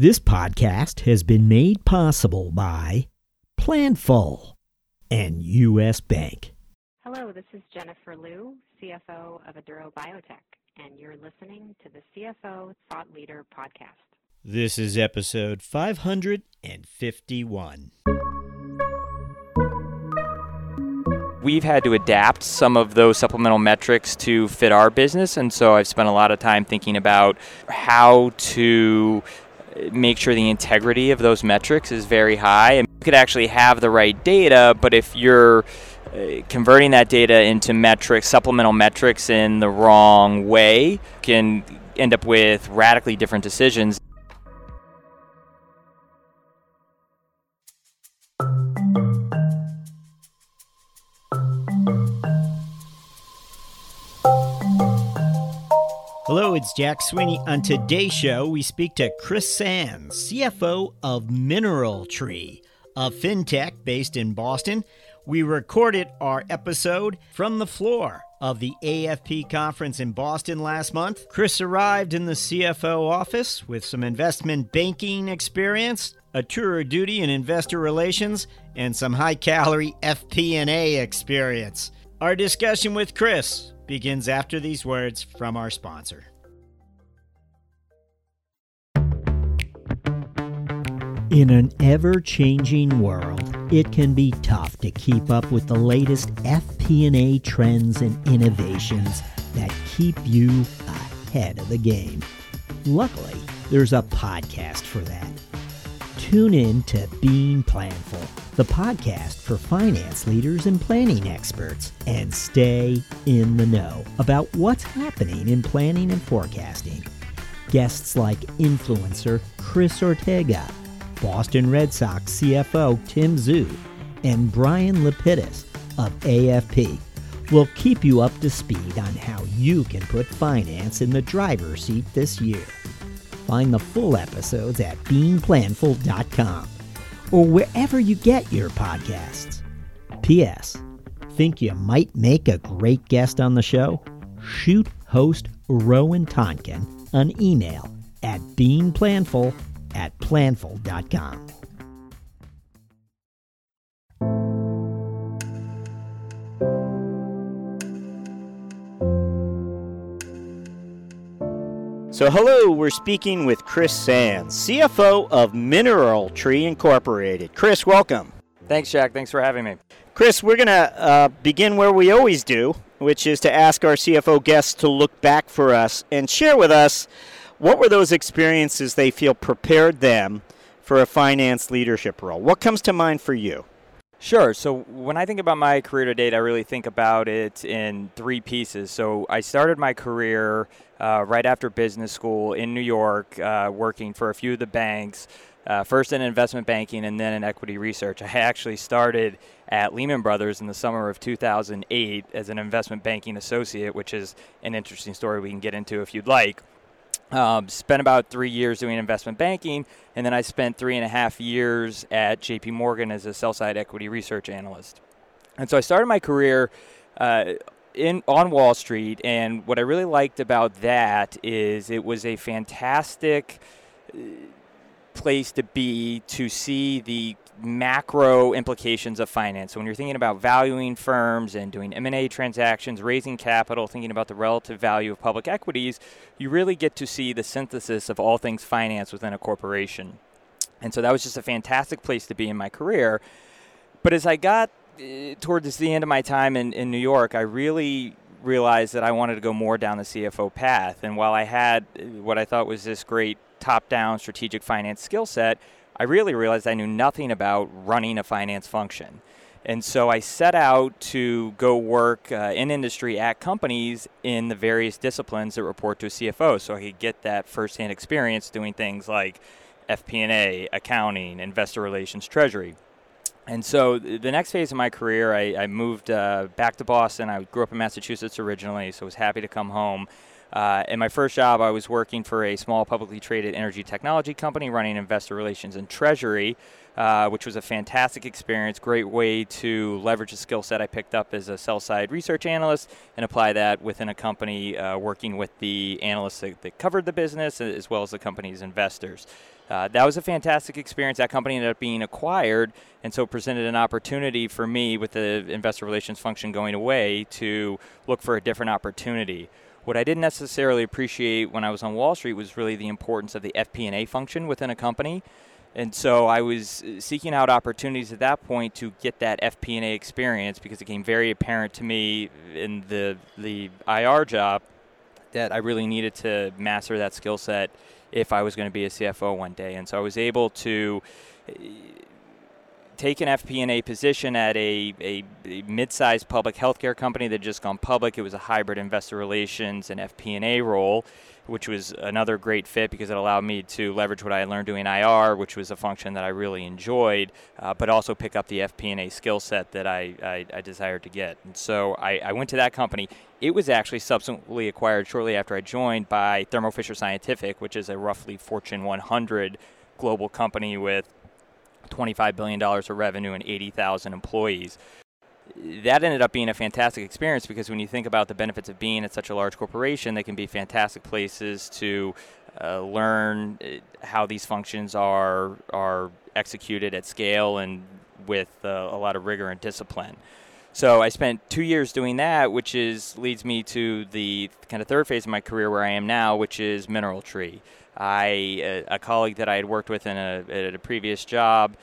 This podcast has been made possible by Planful and U.S. Bank. Hello, this is Jennifer Lew, CFO of Aduro Biotech, and you're listening to the CFO Thought Leader podcast. This is episode 551. We've had to adapt some of those supplemental metrics to fit our business, and so I've spent a lot of time thinking about how to make sure the integrity of those metrics is very high. And you could actually have the right data, but if you're uh, converting that data into metrics, supplemental metrics in the wrong way, can end up with radically different decisions. Hello, it's Jack Sweeney. On today's show, we speak to Chris Sands, CFO of MineralTree, a fintech based in Boston. We recorded our episode from the floor of the AFP conference in Boston last month. Chris arrived in the CFO office with some investment banking experience, a tour of duty in investor relations, and some high-calorie FP&A experience. Our discussion with Chris begins after these words from our sponsor. In an ever changing world, it can be tough to keep up with the latest FP&A trends and innovations that keep you ahead of the game. Luckily, there's a podcast for that. Tune in to Being Planful, the podcast for finance leaders and planning experts, and stay in the know about what's happening in planning and forecasting. Guests like influencer Chris Ortega, Boston Red Sox CFO Tim Zue, and Brian Lapidus of AFP will keep you up to speed on how you can put finance in the driver's seat this year. Find the full episodes at beingplanful.com or wherever you get your podcasts. P.S. Think you might make a great guest on the show? Shoot host Rowan Tonkin an email at beingplanful at planful.com. So, hello, we're speaking with Chris Sands, CFO of MineralTree Incorporated. Chris, welcome. Thanks, Jack. Thanks for having me. Chris, we're going to uh, begin where we always do, which is to ask our CFO guests to look back for us and share with us what were those experiences they feel prepared them for a finance leadership role. What comes to mind for you? Sure. So when I think about my career to date, I really think about it in three pieces. So I started my career uh, right after business school in New York, uh, working for a few of the banks. Uh, first in investment banking and then in equity research. I actually started at Lehman Brothers in the summer of 2008 as an investment banking associate, which is an interesting story we can get into if you'd like. Um, spent about three years doing investment banking, and then I spent three and a half years at JP Morgan as a sell side equity research analyst. And so I started my career uh, in on Wall Street, and what I really liked about that is it was a fantastic uh, place to be to see the macro implications of finance. So when you're thinking about valuing firms and doing M&A transactions, raising capital, thinking about the relative value of public equities, you really get to see the synthesis of all things finance within a corporation. And so that was just a fantastic place to be in my career. But as I got uh, towards the end of my time in, in New York, I really realized that I wanted to go more down the CFO path. And while I had uh, what I thought was this great top down strategic finance skill set, I really realized I knew nothing about running a finance function. And so I set out to go work uh, in industry at companies in the various disciplines that report to a CFO so I could get that firsthand experience doing things like FP&A, accounting, investor relations, treasury. And so the next phase of my career, I, I moved uh, back to Boston. I grew up in Massachusetts originally, so I was happy to come home. Uh, in my first job, I was working for a small publicly traded energy technology company running investor relations and treasury, uh, which was a fantastic experience, great way to leverage the skill set I picked up as a sell side research analyst and apply that within a company uh, working with the analysts that, that, covered the business as well as the company's investors. Uh, that was a fantastic experience. That company ended up being acquired, and so presented an opportunity for me with the investor relations function going away to look for a different opportunity. What I didn't necessarily appreciate when I was on Wall Street was really the importance of the FP&A function within a company. And so I was uh, seeking out opportunities at that point to get that FP&A experience because it became very apparent to me in the the IR job that I really needed to master that skill set if I was going to be a CFO one day. And so I was able to uh, take an FP&A position at a, a, a, mid-sized public healthcare company that had just gone public. It was a hybrid investor relations and FP&A role which was another great fit because it allowed me to leverage what I learned doing IR, which was a function that I really enjoyed, uh, but also pick up the FP&A skill set that I, I, I, desired to get. And so I, I, went to that company. It was actually subsequently acquired shortly after I joined by Thermo Fisher Scientific, which is a roughly Fortune 100 global company with $25 billion of revenue and 80,000 employees that ended up being a fantastic experience because when you think about the benefits of being at such a large corporation, they can be fantastic places to uh, learn uh, how these functions are are executed at scale and with uh, a lot of rigor and discipline. So I spent two years doing that, which is leads me to the kind of third phase of my career where I am now, which is MineralTree. I a, a colleague that I had worked with in a, at a previous job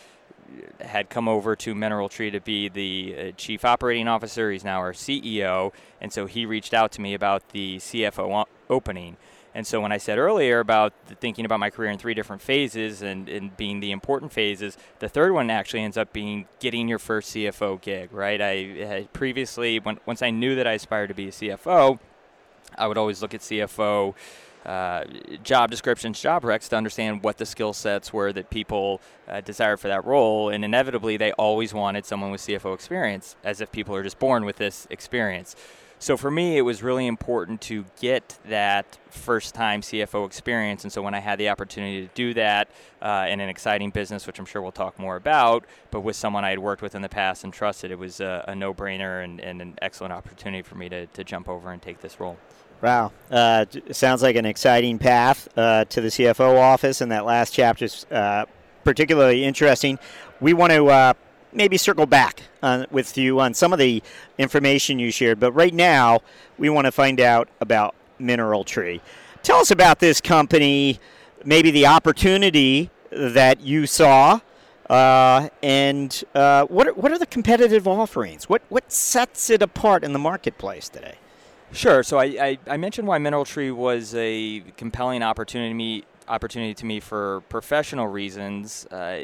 had come over to MineralTree to be the uh, chief operating officer. He's now our CEO, and so he reached out to me about the CFO opening. And so when I said earlier about thinking about my career in three different phases and, and, being the important phases, the third one actually ends up being getting your first CFO gig, right? I had previously, when, once I knew that I aspired to be a CFO, I would always look at CFO uh, job descriptions, job recs to understand what the skill sets were that people uh, desired for that role. And inevitably, they always wanted someone with CFO experience, as if people are just born with this experience. So for me, it was really important to get that first time CFO experience. And so when I had the opportunity to do that uh, in an exciting business, which I'm sure we'll talk more about, but with someone I had worked with in the past and trusted, it was a, a no brainer and, and, an excellent opportunity for me to, to jump over and take this role. Wow. Uh, sounds like an exciting path uh, to the CFO office, and that last chapter is uh, particularly interesting. We want to uh, maybe circle back on, with you on some of the information you shared, but right now we want to find out about MineralTree. Tell us about this company, maybe the opportunity that you saw. Uh, and uh, what are, what are the competitive offerings? What what sets it apart in the marketplace today? Sure. So I, I, I, mentioned why MineralTree was a compelling opportunity to me, opportunity to me for professional reasons. Uh,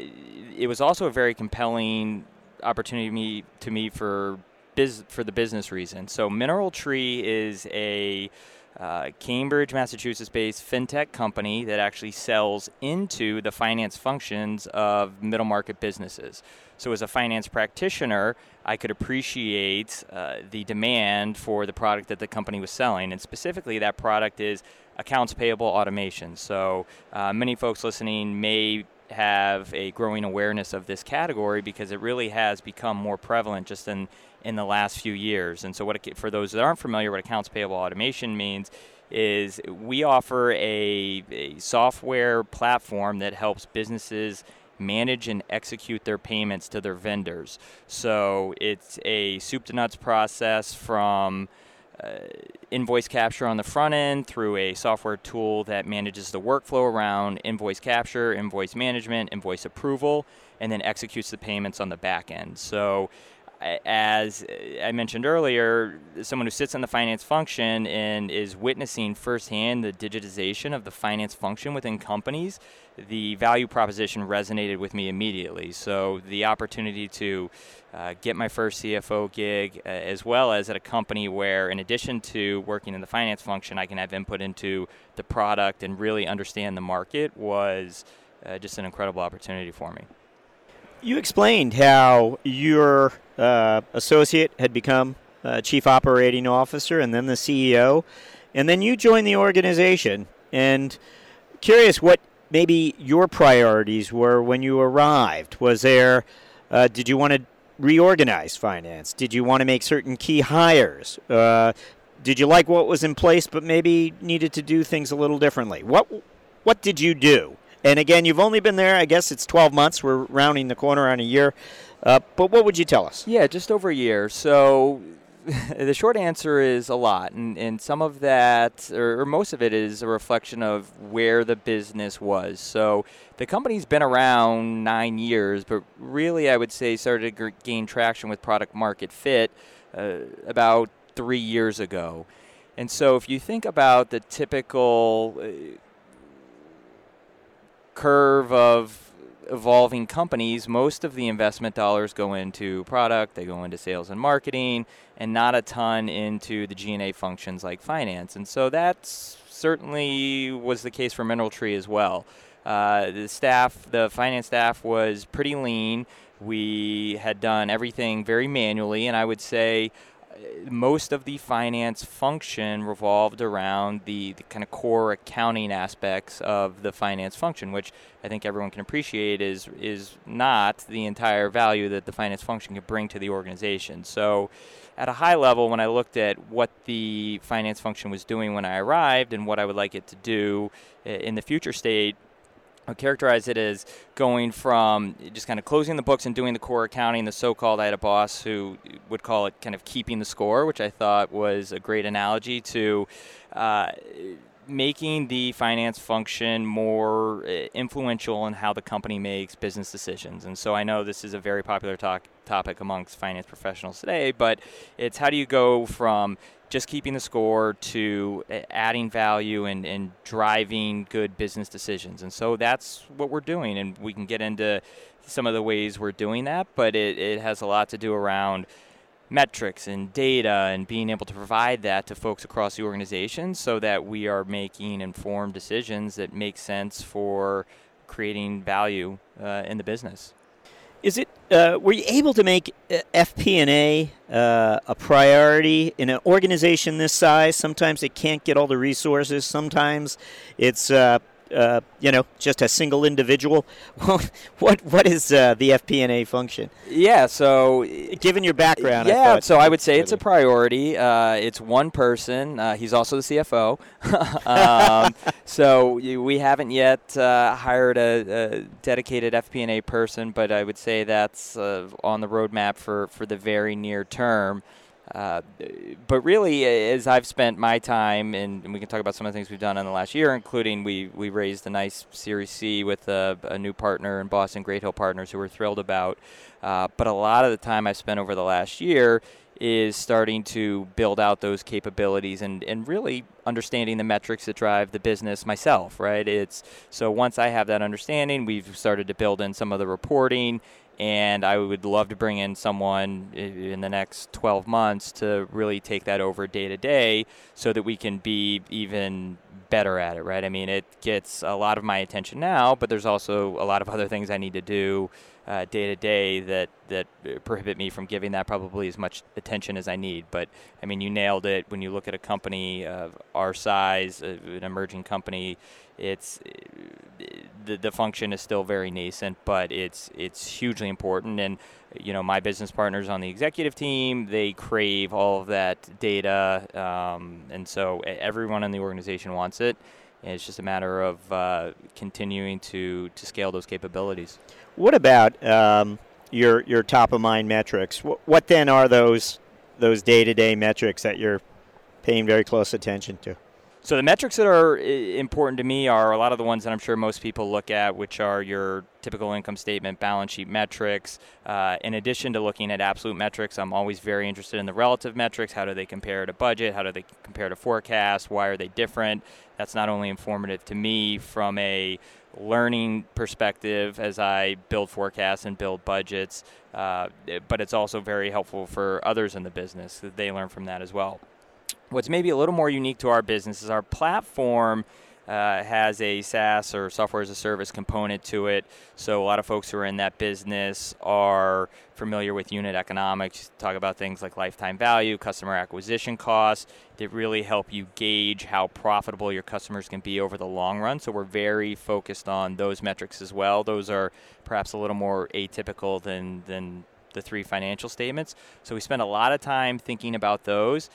it was also a very compelling opportunity to me, to me for biz, for the business reason. So MineralTree is a uh, Cambridge, Massachusetts based fintech company that actually sells into the finance functions of middle market businesses. So, as a finance practitioner, I could appreciate uh, the demand for the product that the company was selling. And specifically, that product is accounts payable automation. So, uh, many folks listening may have a growing awareness of this category because it really has become more prevalent just in in the last few years. And so, what it, for those that aren't familiar, what accounts payable automation means is we offer a, a software platform that helps businesses manage and execute their payments to their vendors. So it's a soup to nuts process from uh, invoice capture on the front end through a software tool that manages the workflow around invoice capture, invoice management, invoice approval, and then executes the payments on the back end. So as I mentioned earlier, someone who sits in the finance function and is witnessing firsthand the digitization of the finance function within companies, the value proposition resonated with me immediately. So the opportunity to uh, get my first CFO gig, uh, as well as at a company where, in addition to working in the finance function, I can have input into the product and really understand the market, was uh, just an incredible opportunity for me. You explained how your uh, associate had become uh, chief operating officer and then the CEO, and then you joined the organization. And curious what maybe your priorities were when you arrived. Was there, uh, did you want to reorganize finance? Did you want to make certain key hires? Uh, did you like what was in place, but maybe needed to do things a little differently? What what did you do and again, you've only been there, I guess it's 12 months. We're rounding the corner on a year. Uh, but what would you tell us? Yeah, just over a year. So the short answer is a lot, and, and some of that, or, or, most of it, is a reflection of where the business was. So the company's been around nine years, but really, I would say started to gain traction with product market fit uh, about three years ago. And so if you think about the typical uh, curve of evolving companies, most of the investment dollars go into product, they go into sales and marketing, and not a ton into the G&A functions like finance. And so that certainly was the case for MineralTree as well. Uh, the staff, the finance staff was pretty lean. We had done everything very manually, and I would say most of the finance function revolved around the, the, kind of core accounting aspects of the finance function, which I think everyone can appreciate is is not the entire value that the finance function can bring to the organization. So, at a high level, when I looked at what the finance function was doing when I arrived and what I would like it to do in the future state, I characterize it as going from just kind of closing the books and doing the core accounting, the so called, I had a boss who would call it kind of keeping the score, which I thought was a great analogy to uh, making the finance function more uh, influential in how the company makes business decisions. And so I know this is a very popular talk, topic amongst finance professionals today, but it's how do you go from just keeping the score to adding value and, and driving good business decisions. And so that's what we're doing. And we can get into some of the ways we're doing that, but it, it has a lot to do around metrics and data and being able to provide that to folks across the organization so that we are making informed decisions that make sense for creating value uh, in the business. Is it? Uh, were you able to make uh, FP&A uh, a priority in an organization this size? Sometimes it can't get all the resources. Sometimes it's uh, uh, you know, just a single individual. what what is uh, the FP&A function? Yeah, so given your background, yeah, I so I would say it's a priority. Uh, it's one person. Uh, he's also the CFO. um, so we haven't yet uh, hired a, a, dedicated FP&A person, but I would say that's uh, on the roadmap for for the very near term. But really, as I've spent my time, and, and, we can talk about some of the things we've done in the last year, including we, we raised a nice Series C with a, a new partner in Boston, Great Hill Partners, who we're thrilled about. Uh, but a lot of the time I've spent over the last year is starting to build out those capabilities and, and really understanding the metrics that drive the business myself, right? It's so once I have that understanding, we've started to build in some of the reporting and I would love to bring in someone in the next 12 months to really take that over day to day so that we can be even better at it, right? I mean, it gets a lot of my attention now, but there's also a lot of other things I need to do Uh, day to day that that prohibit me from giving that probably as much attention as I need. But I mean, you nailed it. When you look at a company of our size, uh, an emerging company, it's uh, the, the function is still very nascent, but it's it's hugely important. And you know, my business partners on the executive team, they crave all of that data, um, and so everyone in the organization wants it. And it's just a matter of uh, continuing to to scale those capabilities. What about um, your your top of mind metrics? What, what then are those those day to day metrics that you're paying very close attention to? So the metrics that are important to me are a lot of the ones that I'm sure most people look at, which are your typical income statement, balance sheet metrics. Uh, in addition to looking at absolute metrics, I'm always very interested in the relative metrics. How do they compare to budget? How do they compare to forecast? Why are they different? That's not only informative to me from a learning perspective as I build forecasts and build budgets, uh, but it's also very helpful for others in the business that they learn from that as well. What's maybe a little more unique to our business is our platform uh, has a SaaS or software as a service component to it. So a lot of folks who are in that business are familiar with unit economics. Talk about things like lifetime value, customer acquisition costs that really help you gauge how profitable your customers can be over the long run. So we're very focused on those metrics as well. Those are perhaps a little more atypical than than the three financial statements. So we spend a lot of time thinking about those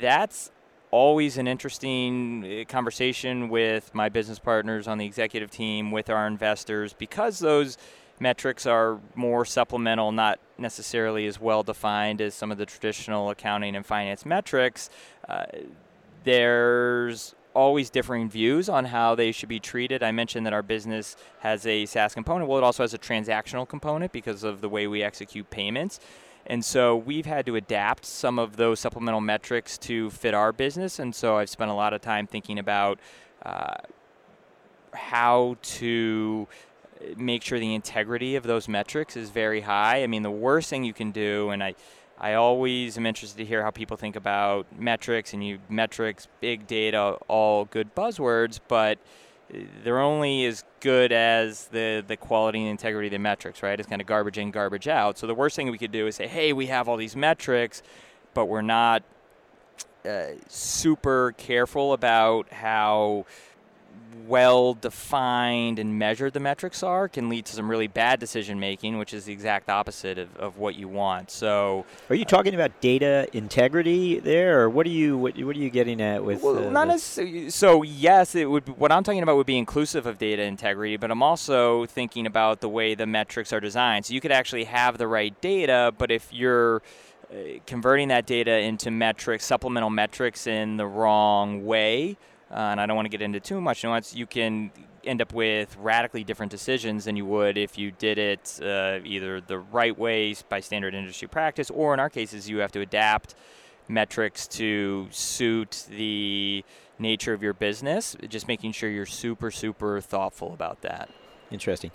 that's always an interesting uh, conversation with my business partners on the executive team, with our investors, because those metrics are more supplemental, not necessarily as well defined as some of the traditional accounting and finance metrics. Uh, there's always differing views on how they should be treated. I mentioned that our business has a SaaS component. Well, it also has a transactional component because of the way we execute payments. And so we've had to adapt some of those supplemental metrics to fit our business. And so I've spent a lot of time thinking about uh, how to make sure the integrity of those metrics is very high. I mean, the worst thing you can do, and I, I always am interested to hear how people think about metrics and you metrics, big data, all good buzzwords, but they're only as good as the, the quality and integrity of the metrics, right? It's kind of garbage in, garbage out. So the worst thing we could do is say, hey, we have all these metrics, but we're not uh, super careful about how well defined and measured the metrics are can lead to some really bad decision making, which is the exact opposite of, of what you want. So, are you talking about data integrity there, or what are you what, what are you getting at with? Well, uh, not necessarily. So yes, it would. What I'm talking about would be inclusive of data integrity, but I'm also thinking about the way the metrics are designed. So you could actually have the right data, but if you're uh, converting that data into metrics, supplemental metrics in the wrong way uh, and I don't want to get into too much nuance, you can end up with radically different decisions than you would if you did it uh, either the right way by standard industry practice, or in our cases, you have to adapt metrics to suit the nature of your business. Just making sure you're super, super thoughtful about that. Interesting.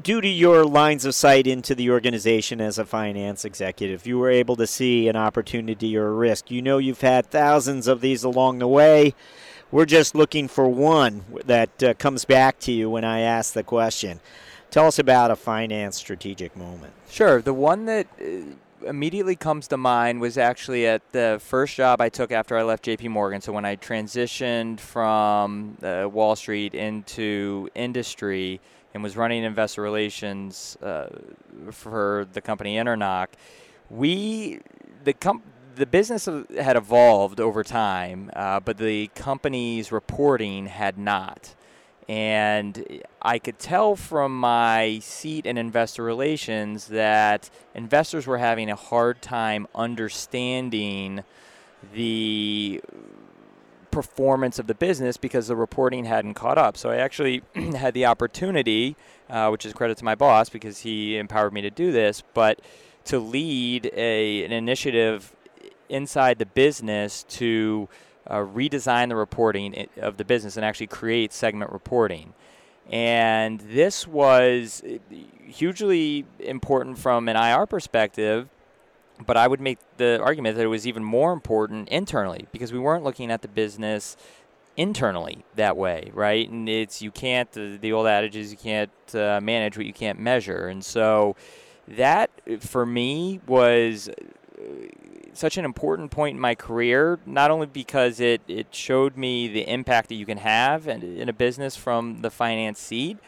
Due to your lines of sight into the organization as a finance executive, you were able to see an opportunity or a risk. You know you've had thousands of these along the way. We're just looking for one that uh, comes back to you when I ask the question. Tell us about a finance strategic moment. Sure. The one that uh, immediately comes to mind was actually at the first job I took after I left JP Morgan. So when I transitioned from uh, Wall Street into industry and was running investor relations uh, for the company EnerNOC, we the com- the business had evolved over time, uh, but the company's reporting had not. And I could tell from my seat in investor relations that investors were having a hard time understanding the performance of the business because the reporting hadn't caught up. So I actually had the opportunity, uh, which is credit to my boss because he empowered me to do this, but to lead a, an initiative inside the business to uh, redesign the reporting of the business and actually create segment reporting. And this was uh, hugely important from an IR perspective, but I would make the argument that it was even more important internally because we weren't looking at the business internally that way, right? And it's you can't the, the old adage is you can't uh, manage what you can't measure, and so that for me was uh, such an important point in my career, not only because it, it showed me the impact that you can have in, in a business from the finance seat,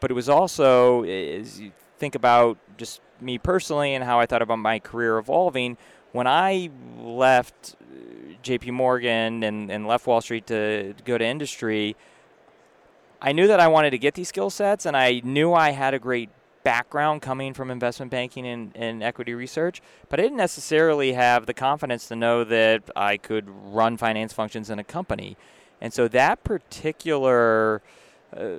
but it was also, as you think about just me personally and how I thought about my career evolving, when I left uh, JP Morgan and, and left Wall Street to go to industry, I knew that I wanted to get these skill sets and I knew I had a great background coming from investment banking and, and, equity research, but I didn't necessarily have the confidence to know that I could run finance functions in a company. And so that particular uh,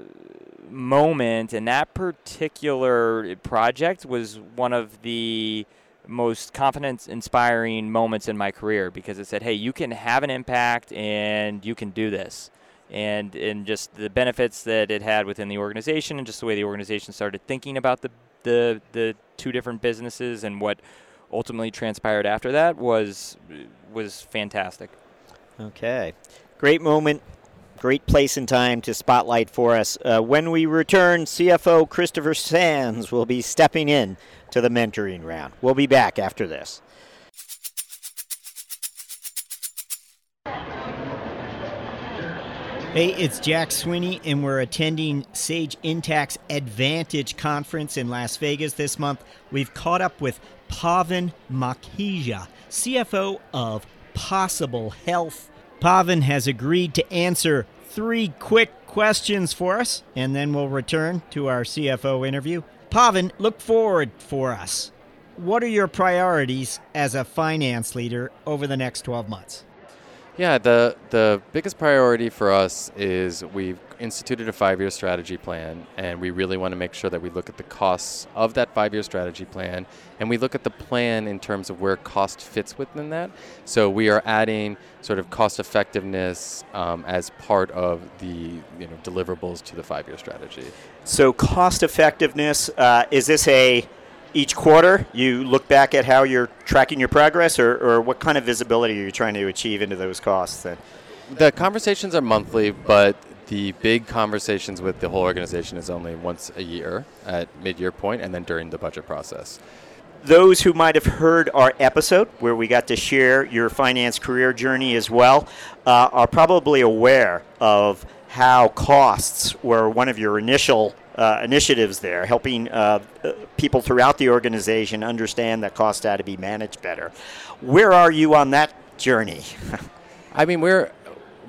moment and that particular project was one of the most confidence inspiring moments in my career because it said, hey, you can have an impact and you can do this and and just the benefits that it had within the organization and just the way the organization started thinking about the the the two different businesses and what ultimately transpired after that was was fantastic. Okay, great moment, great place and time to spotlight for us. Uh, when we return, CFO Christopher Sands will be stepping in to the mentoring round. We'll be back after this. Hey, it's Jack Sweeney, and we're attending Sage Intacct Advantage Conference in Las Vegas this month. We've caught up with Pavan Makhija, CFO of Possible Health Pavan has agreed to answer three quick questions for us, and then we'll return to our CFO interview. Pavan, look forward for us. What are your priorities as a finance leader over the next 12 months? Yeah, the the biggest priority for us is we've instituted a five-year strategy plan, and we really want to make sure that we look at the costs of that five-year strategy plan, and we look at the plan in terms of where cost fits within that. So we are adding sort of cost effectiveness um, as part of the you know deliverables to the five-year strategy. So cost effectiveness uh, is this a each quarter you look back at how you're tracking your progress, or, or what kind of visibility are you trying to achieve into those costs? Then? The conversations are monthly, but the big conversations with the whole organization is only once a year at mid-year point, and then during the budget process. Those who might have heard our episode where we got to share your finance career journey as well uh, are probably aware of how costs were one of your initial uh, initiatives there, helping uh, people throughout the organization understand that costs had to be managed better. Where are you on that journey? I mean, we're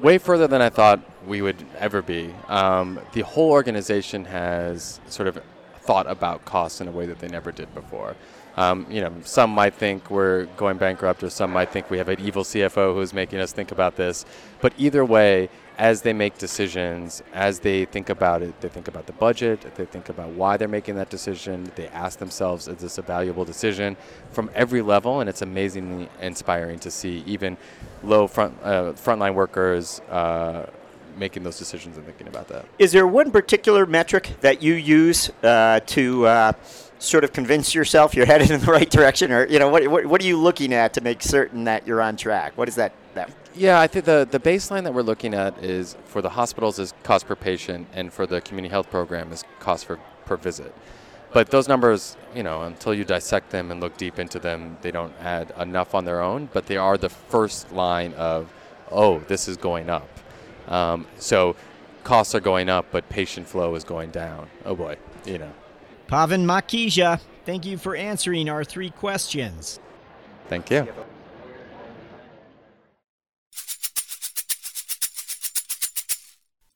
way further than I thought we would ever be. Um, the whole organization has sort of thought about costs in a way that they never did before. Um, you know, some might think we're going bankrupt, or some might think we have an evil CFO who's making us think about this. But either way, as they make decisions, as they think about it, they think about the budget, they think about why they're making that decision, they ask themselves, is this a valuable decision from every level? And it's amazingly inspiring to see even low front uh, frontline workers uh, making those decisions and thinking about that. Is there one particular metric that you use uh, to uh, sort of convince yourself you're headed in the right direction, or you know, what, what, what are you looking at to make certain that you're on track? What is that? That yeah, I think the, the baseline that we're looking at is for the hospitals is cost per patient, and for the community health program is cost for, per visit. But those numbers, you know, until you dissect them and look deep into them, they don't add enough on their own. But they are the first line of, oh, this is going up. Um, so costs are going up, but patient flow is going down. Oh boy, you know. Pavan Makhija, thank you for answering our three questions. Thank you.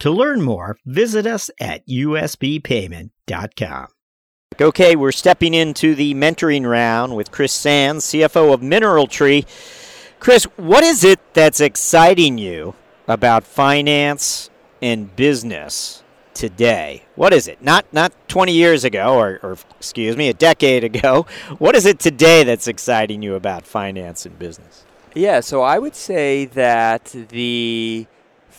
To learn more, visit us at usbpayment.com. Okay, we're stepping into the mentoring round with Chris Sands, CFO of MineralTree. Chris, what is it that's exciting you about finance and business today? What is it? Not not 20 years ago or, or excuse me, a decade ago. What is it today that's exciting you about finance and business? Yeah, so I would say that the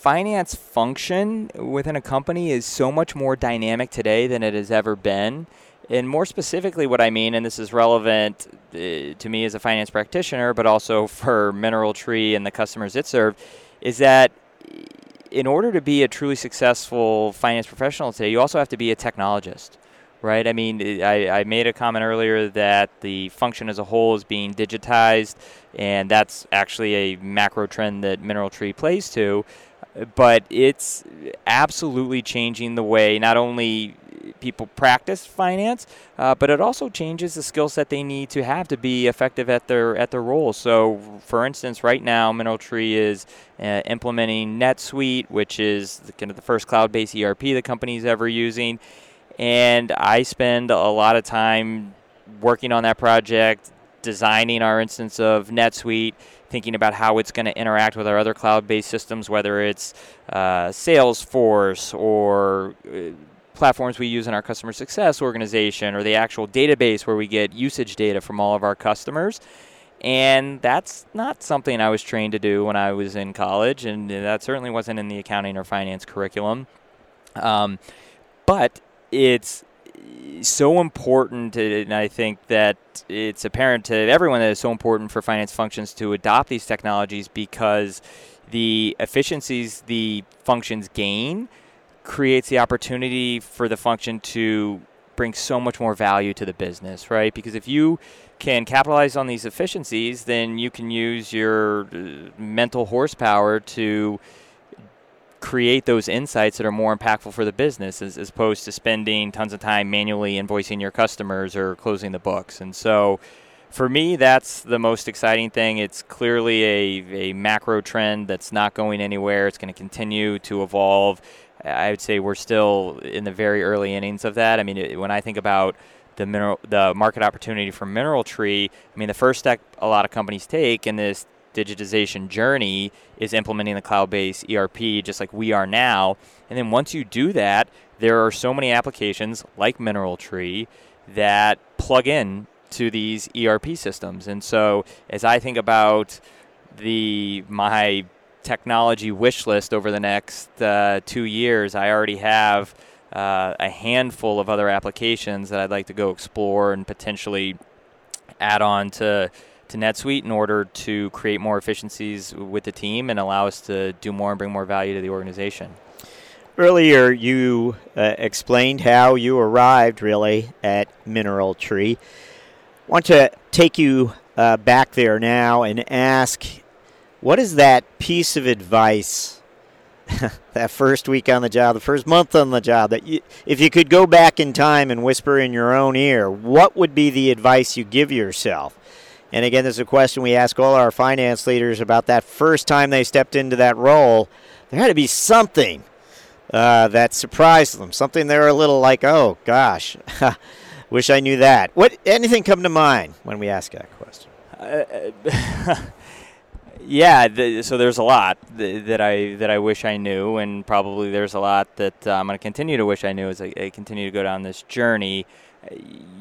finance function within a company is so much more dynamic today than it has ever been. And more specifically, what I mean, and this is relevant uh, to me as a finance practitioner, but also for MineralTree and the customers it serves, is that in order to be a truly successful finance professional today, you also have to be a technologist, right? I mean, I, I made a comment earlier that the function as a whole is being digitized, and that's actually a macro trend that MineralTree plays to but it's absolutely changing the way not only people practice finance, uh, but it also changes the skill set they need to have to be effective at their at their role. So, for instance, right now, MineralTree is uh, implementing NetSuite, which is the, kind of the first cloud-based ERP the company's ever using, and I spend a lot of time working on that project, designing our instance of NetSuite thinking about how it's going to interact with our other cloud-based systems, whether it's uh, Salesforce or uh, platforms we use in our customer success organization or the actual database where we get usage data from all of our customers. And that's not something I was trained to do when I was in college, and that certainly wasn't in the accounting or finance curriculum. Um, but it's so important, and I think that it's apparent to everyone that it's so important for finance functions to adopt these technologies because the efficiencies the functions gain creates the opportunity for the function to bring so much more value to the business, right? Because if you can capitalize on these efficiencies, then you can use your uh, mental horsepower to create those insights that are more impactful for the business as, as, opposed to spending tons of time manually invoicing your customers or closing the books. And so for me, that's the most exciting thing. It's clearly a, a macro trend that's not going anywhere. It's going to continue to evolve. I would say we're still in the very early innings of that. I mean, when I think about the mineral, the market opportunity for MineralTree, I mean, the first step a lot of companies take in this digitization journey is implementing the cloud-based ERP just like we are now. And then once you do that, there are so many applications like MineralTree that plug in to these ERP systems. And so as I think about the my technology wish list over the next uh, two years, I already have uh, a handful of other applications that I'd like to go explore and potentially add on to to NetSuite in order to create more efficiencies with the team and allow us to do more and bring more value to the organization. Earlier, you uh, explained how you arrived really at MineralTree. I want to take you uh, back there now and ask what is that piece of advice that first week on the job, the first month on the job, that you, if you could go back in time and whisper in your own ear, what would be the advice you give yourself? And again, this is a question we ask all our finance leaders about that first time they stepped into that role. There had to be something uh, that surprised them, something they were a little like, "Oh gosh, wish I knew that." What anything come to mind when we ask that question? Uh, yeah, the, so there's a lot that I that I wish I knew, and probably there's a lot that uh, I'm going to continue to wish I knew as I, I continue to go down this journey.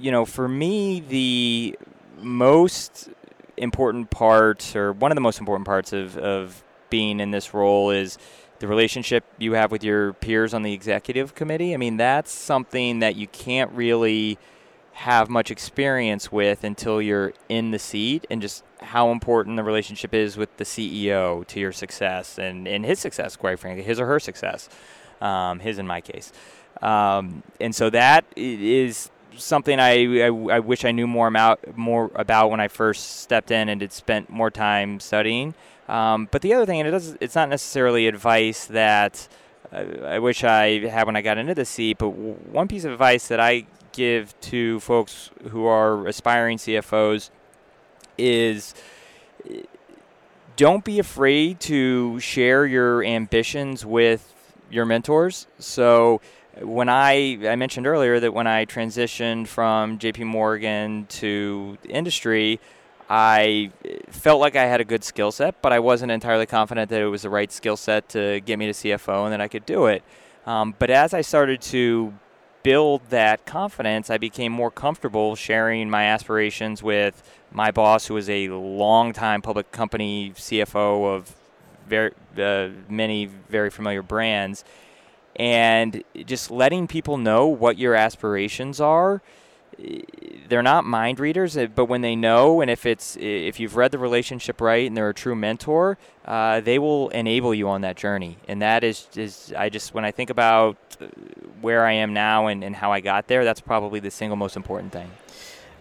You know, for me, the most important part, or one of the most important parts of, of being in this role, is the relationship you have with your peers on the executive committee. I mean, that's something that you can't really have much experience with until you're in the seat and just how important the relationship is with the CEO to your success and, and his success, quite frankly, his or her success, um, his in my case. Um, and so that is something I, I, I, wish I knew more about more about when I first stepped in and had spent more time studying. Um, but the other thing, and it does, it's not necessarily advice that I, I wish I had when I got into the seat. But one piece of advice that I give to folks who are aspiring CFOs is don't be afraid to share your ambitions with your mentors. So when I I mentioned earlier that when I transitioned from JP Morgan to industry, I felt like I had a good skill set, but I wasn't entirely confident that it was the right skill set to get me to CFO and that I could do it. Um, but as I started to build that confidence, I became more comfortable sharing my aspirations with my boss, who was a long-time public company CFO of very uh, many very familiar brands and just letting people know what your aspirations are they're not mind readers eh, but when they know and if it's if you've read the relationship right and they're a true mentor uh, they will enable you on that journey. And that is, is i just when i think about uh, where i am now and, and how i got there that's probably the single most important thing.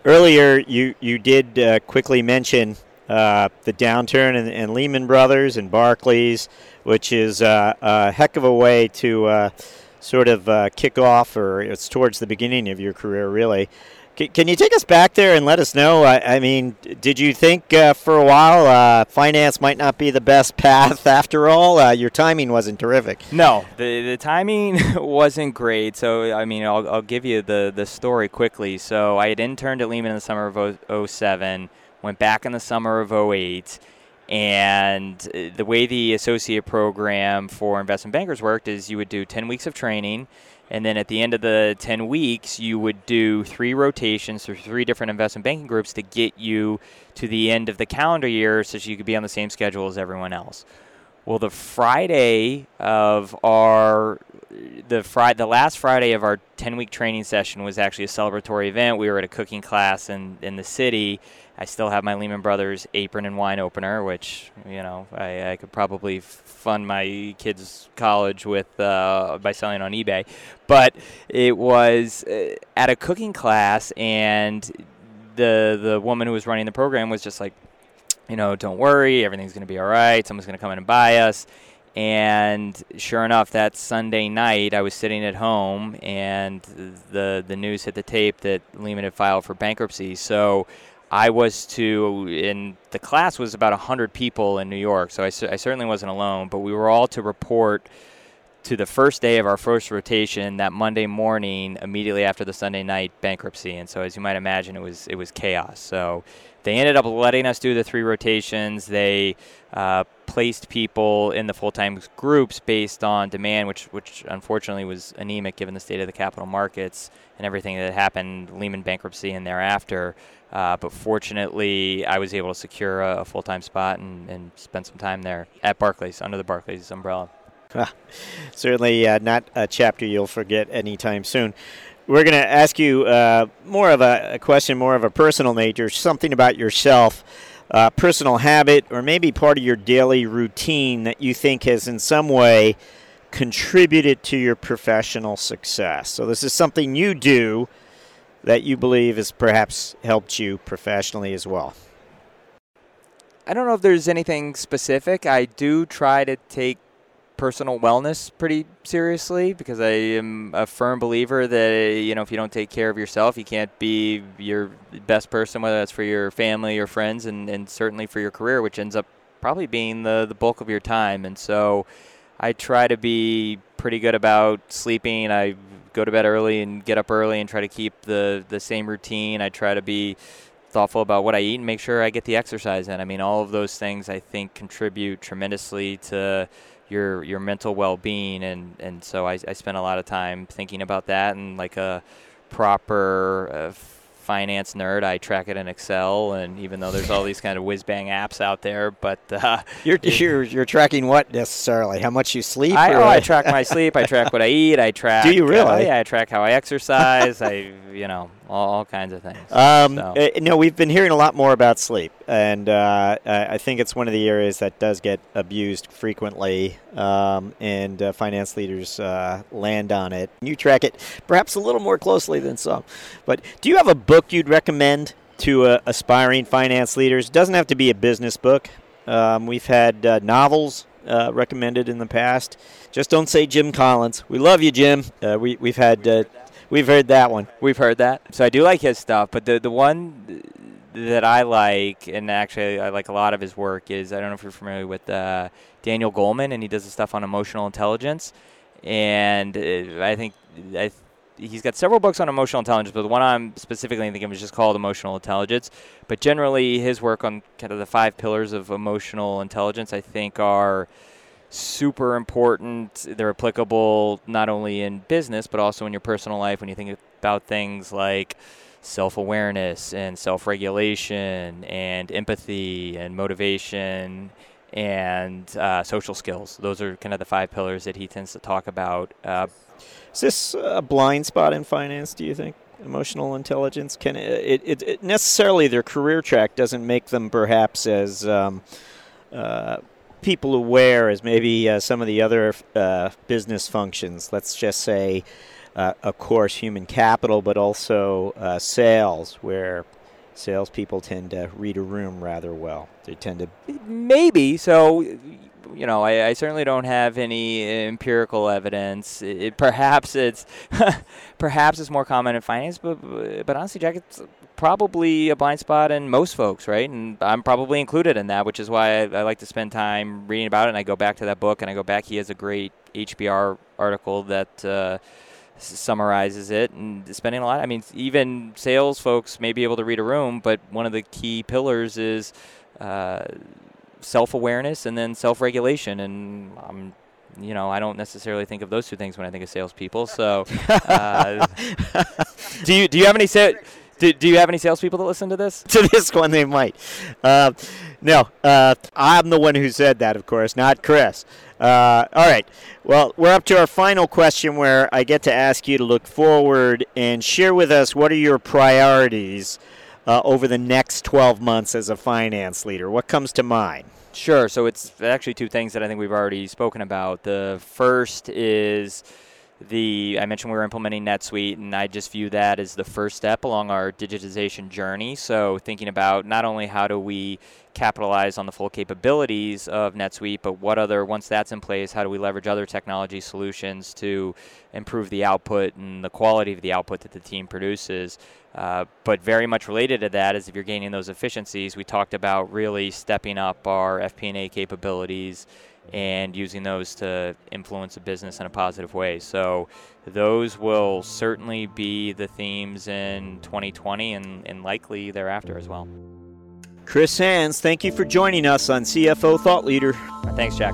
Earlier you you did uh, quickly mention uh, the downturn and, Lehman Brothers and Barclays, which is uh, a heck of a way to uh, sort of uh, kick off, or it's towards the beginning of your career, really. C- can you take us back there and let us know? I, I mean, did you think uh, for a while finance might not be the best path after all? your timing wasn't terrific. No, the, the timing wasn't great. So, I mean, I'll, I'll give you the, the story quickly. So, I had interned at Lehman in the summer of 07 went back in the summer of 08. And uh, the way the associate program for investment bankers worked is you would do 10 weeks of training. And then at the end of the 10 weeks, you would do three rotations through three different investment banking groups to get you to the end of the calendar year so you could be on the same schedule as everyone else. Well, the Friday of our the Friday, the last Friday of our 10 week training session was actually a celebratory event. We were at a cooking class in, in the city. I still have my Lehman Brothers apron and wine opener, which you know I, I could probably fund my kids' college with uh, by selling on eBay. But it was uh, at a cooking class, and the the woman who was running the program was just like, you know, don't worry, everything's going to be all right. Someone's going to come in and buy us. And sure enough, that Sunday night, I was sitting at home, and the the news hit the tape that Lehman had filed for bankruptcy. So I was to, in the class was about 100 people in New York, so I, I, certainly wasn't alone, but we were all to report to the first day of our first rotation that Monday morning, immediately after the Sunday night bankruptcy. And so, as you might imagine, it was, it was chaos. So they ended up letting us do the three rotations. They uh, placed people in the full-time groups based on demand, which which unfortunately was anemic given the state of the capital markets and everything that happened, Lehman bankruptcy and thereafter. Uh, but fortunately, I was able to secure a, a full-time spot and, and spend some time there at Barclays under the Barclays umbrella. Certainly uh, not a chapter you'll forget anytime soon. We're going to ask you uh, more of a, a, question, more of a personal nature, something about yourself, uh, personal habit, or maybe part of your daily routine that you think has in some way contributed to your professional success. So, this is something you do that you believe has perhaps helped you professionally as well. I don't know if there's anything specific. I do try to take personal wellness pretty seriously because I am a firm believer that you know if you don't take care of yourself, you can't be your best person, whether that's for your family or friends, and, and certainly for your career, which ends up probably being the the bulk of your time. And so, I try to be pretty good about sleeping. I go to bed early and get up early and try to keep the the same routine. I try to be thoughtful about what I eat and make sure I get the exercise in. I mean, all of those things I think contribute tremendously to your your mental well-being and and so I, I spent a lot of time thinking about that and like a proper uh, finance nerd. I track it in Excel, and even though there's all these kind of whiz bang apps out there, but uh, you're, you're you're tracking what necessarily? How much you sleep? I, oh, I track my sleep. I track what I eat. I track. Do you really? Uh, yeah, I track how I exercise. I you know all, all kinds of things. Um, so. uh, no, we've been hearing a lot more about sleep, and uh, I think it's one of the areas that does get abused frequently, um, and uh, finance leaders uh, land on it. You track it perhaps a little more closely than some. But do you have a book you'd recommend to uh, aspiring finance leaders? It Doesn't have to be a business book. Um, we've had uh, novels recommended in the past. Just don't say Jim Collins. We love you, Jim. we, we've had We've heard that one. We've heard that. So I do like his stuff, but the the one that I like, and actually I like a lot of his work, is I don't know if you're familiar with uh, Daniel Goleman, and he does the stuff on emotional intelligence. And uh, I think I he's got several books on emotional intelligence, but the one I'm specifically thinking of is just called Emotional Intelligence. But generally, his work on kind of the five pillars of emotional intelligence, I think, are super important. They're applicable not only in business, but also in your personal life when you think about things like self awareness and self regulation and empathy and motivation and uh, social skills. Those are kind of the five pillars that he tends to talk about. Uh, Is this a blind spot in finance, do you think? Emotional intelligence can it, it, it necessarily their career track doesn't make them perhaps as um, uh, people aware as maybe uh, some of the other uh, business functions. Let's just say, uh, of course, human capital, but also uh, sales, where salespeople tend to read a room rather well. They tend to maybe so. You know, I, I certainly don't have any empirical evidence. It, perhaps it's perhaps it's more common in finance, but but honestly, Jack, it's probably a blind spot in most folks, right? And I'm probably included in that, which is why I, I, like to spend time reading about it. And I go back to that book and I go back. He has a great HBR article that uh, summarizes it and spending a lot. I mean, even sales folks may be able to read a room, but one of the key pillars is uh, self awareness and then self regulation. And I'm you know, I don't necessarily think of those two things when I think of salespeople. So, uh, do you do you have any sa- do, do you have any salespeople that listen to this? to this one, they might. Uh, no, uh, I'm the one who said that, of course, not Chris. Uh, all right. Well, we're up to our final question where I get to ask you to look forward and share with us what are your priorities uh, over the next 12 months as a finance leader. What comes to mind? Sure. So it's actually two things that I think we've already spoken about. The first is the I mentioned we were implementing NetSuite, and I just view that as the first step along our digitization journey. So thinking about not only how do we capitalize on the full capabilities of NetSuite, but what other once that's in place, how do we leverage other technology solutions to improve the output and the quality of the output that the team produces. Uh, but very much related to that is if you're gaining those efficiencies, we talked about really stepping up our FP&A capabilities and using those to influence a business in a positive way. So those will certainly be the themes in 2020 and, and likely thereafter as well. Chris Sands, thank you for joining us on CFO Thought Leader. Thanks, Jack.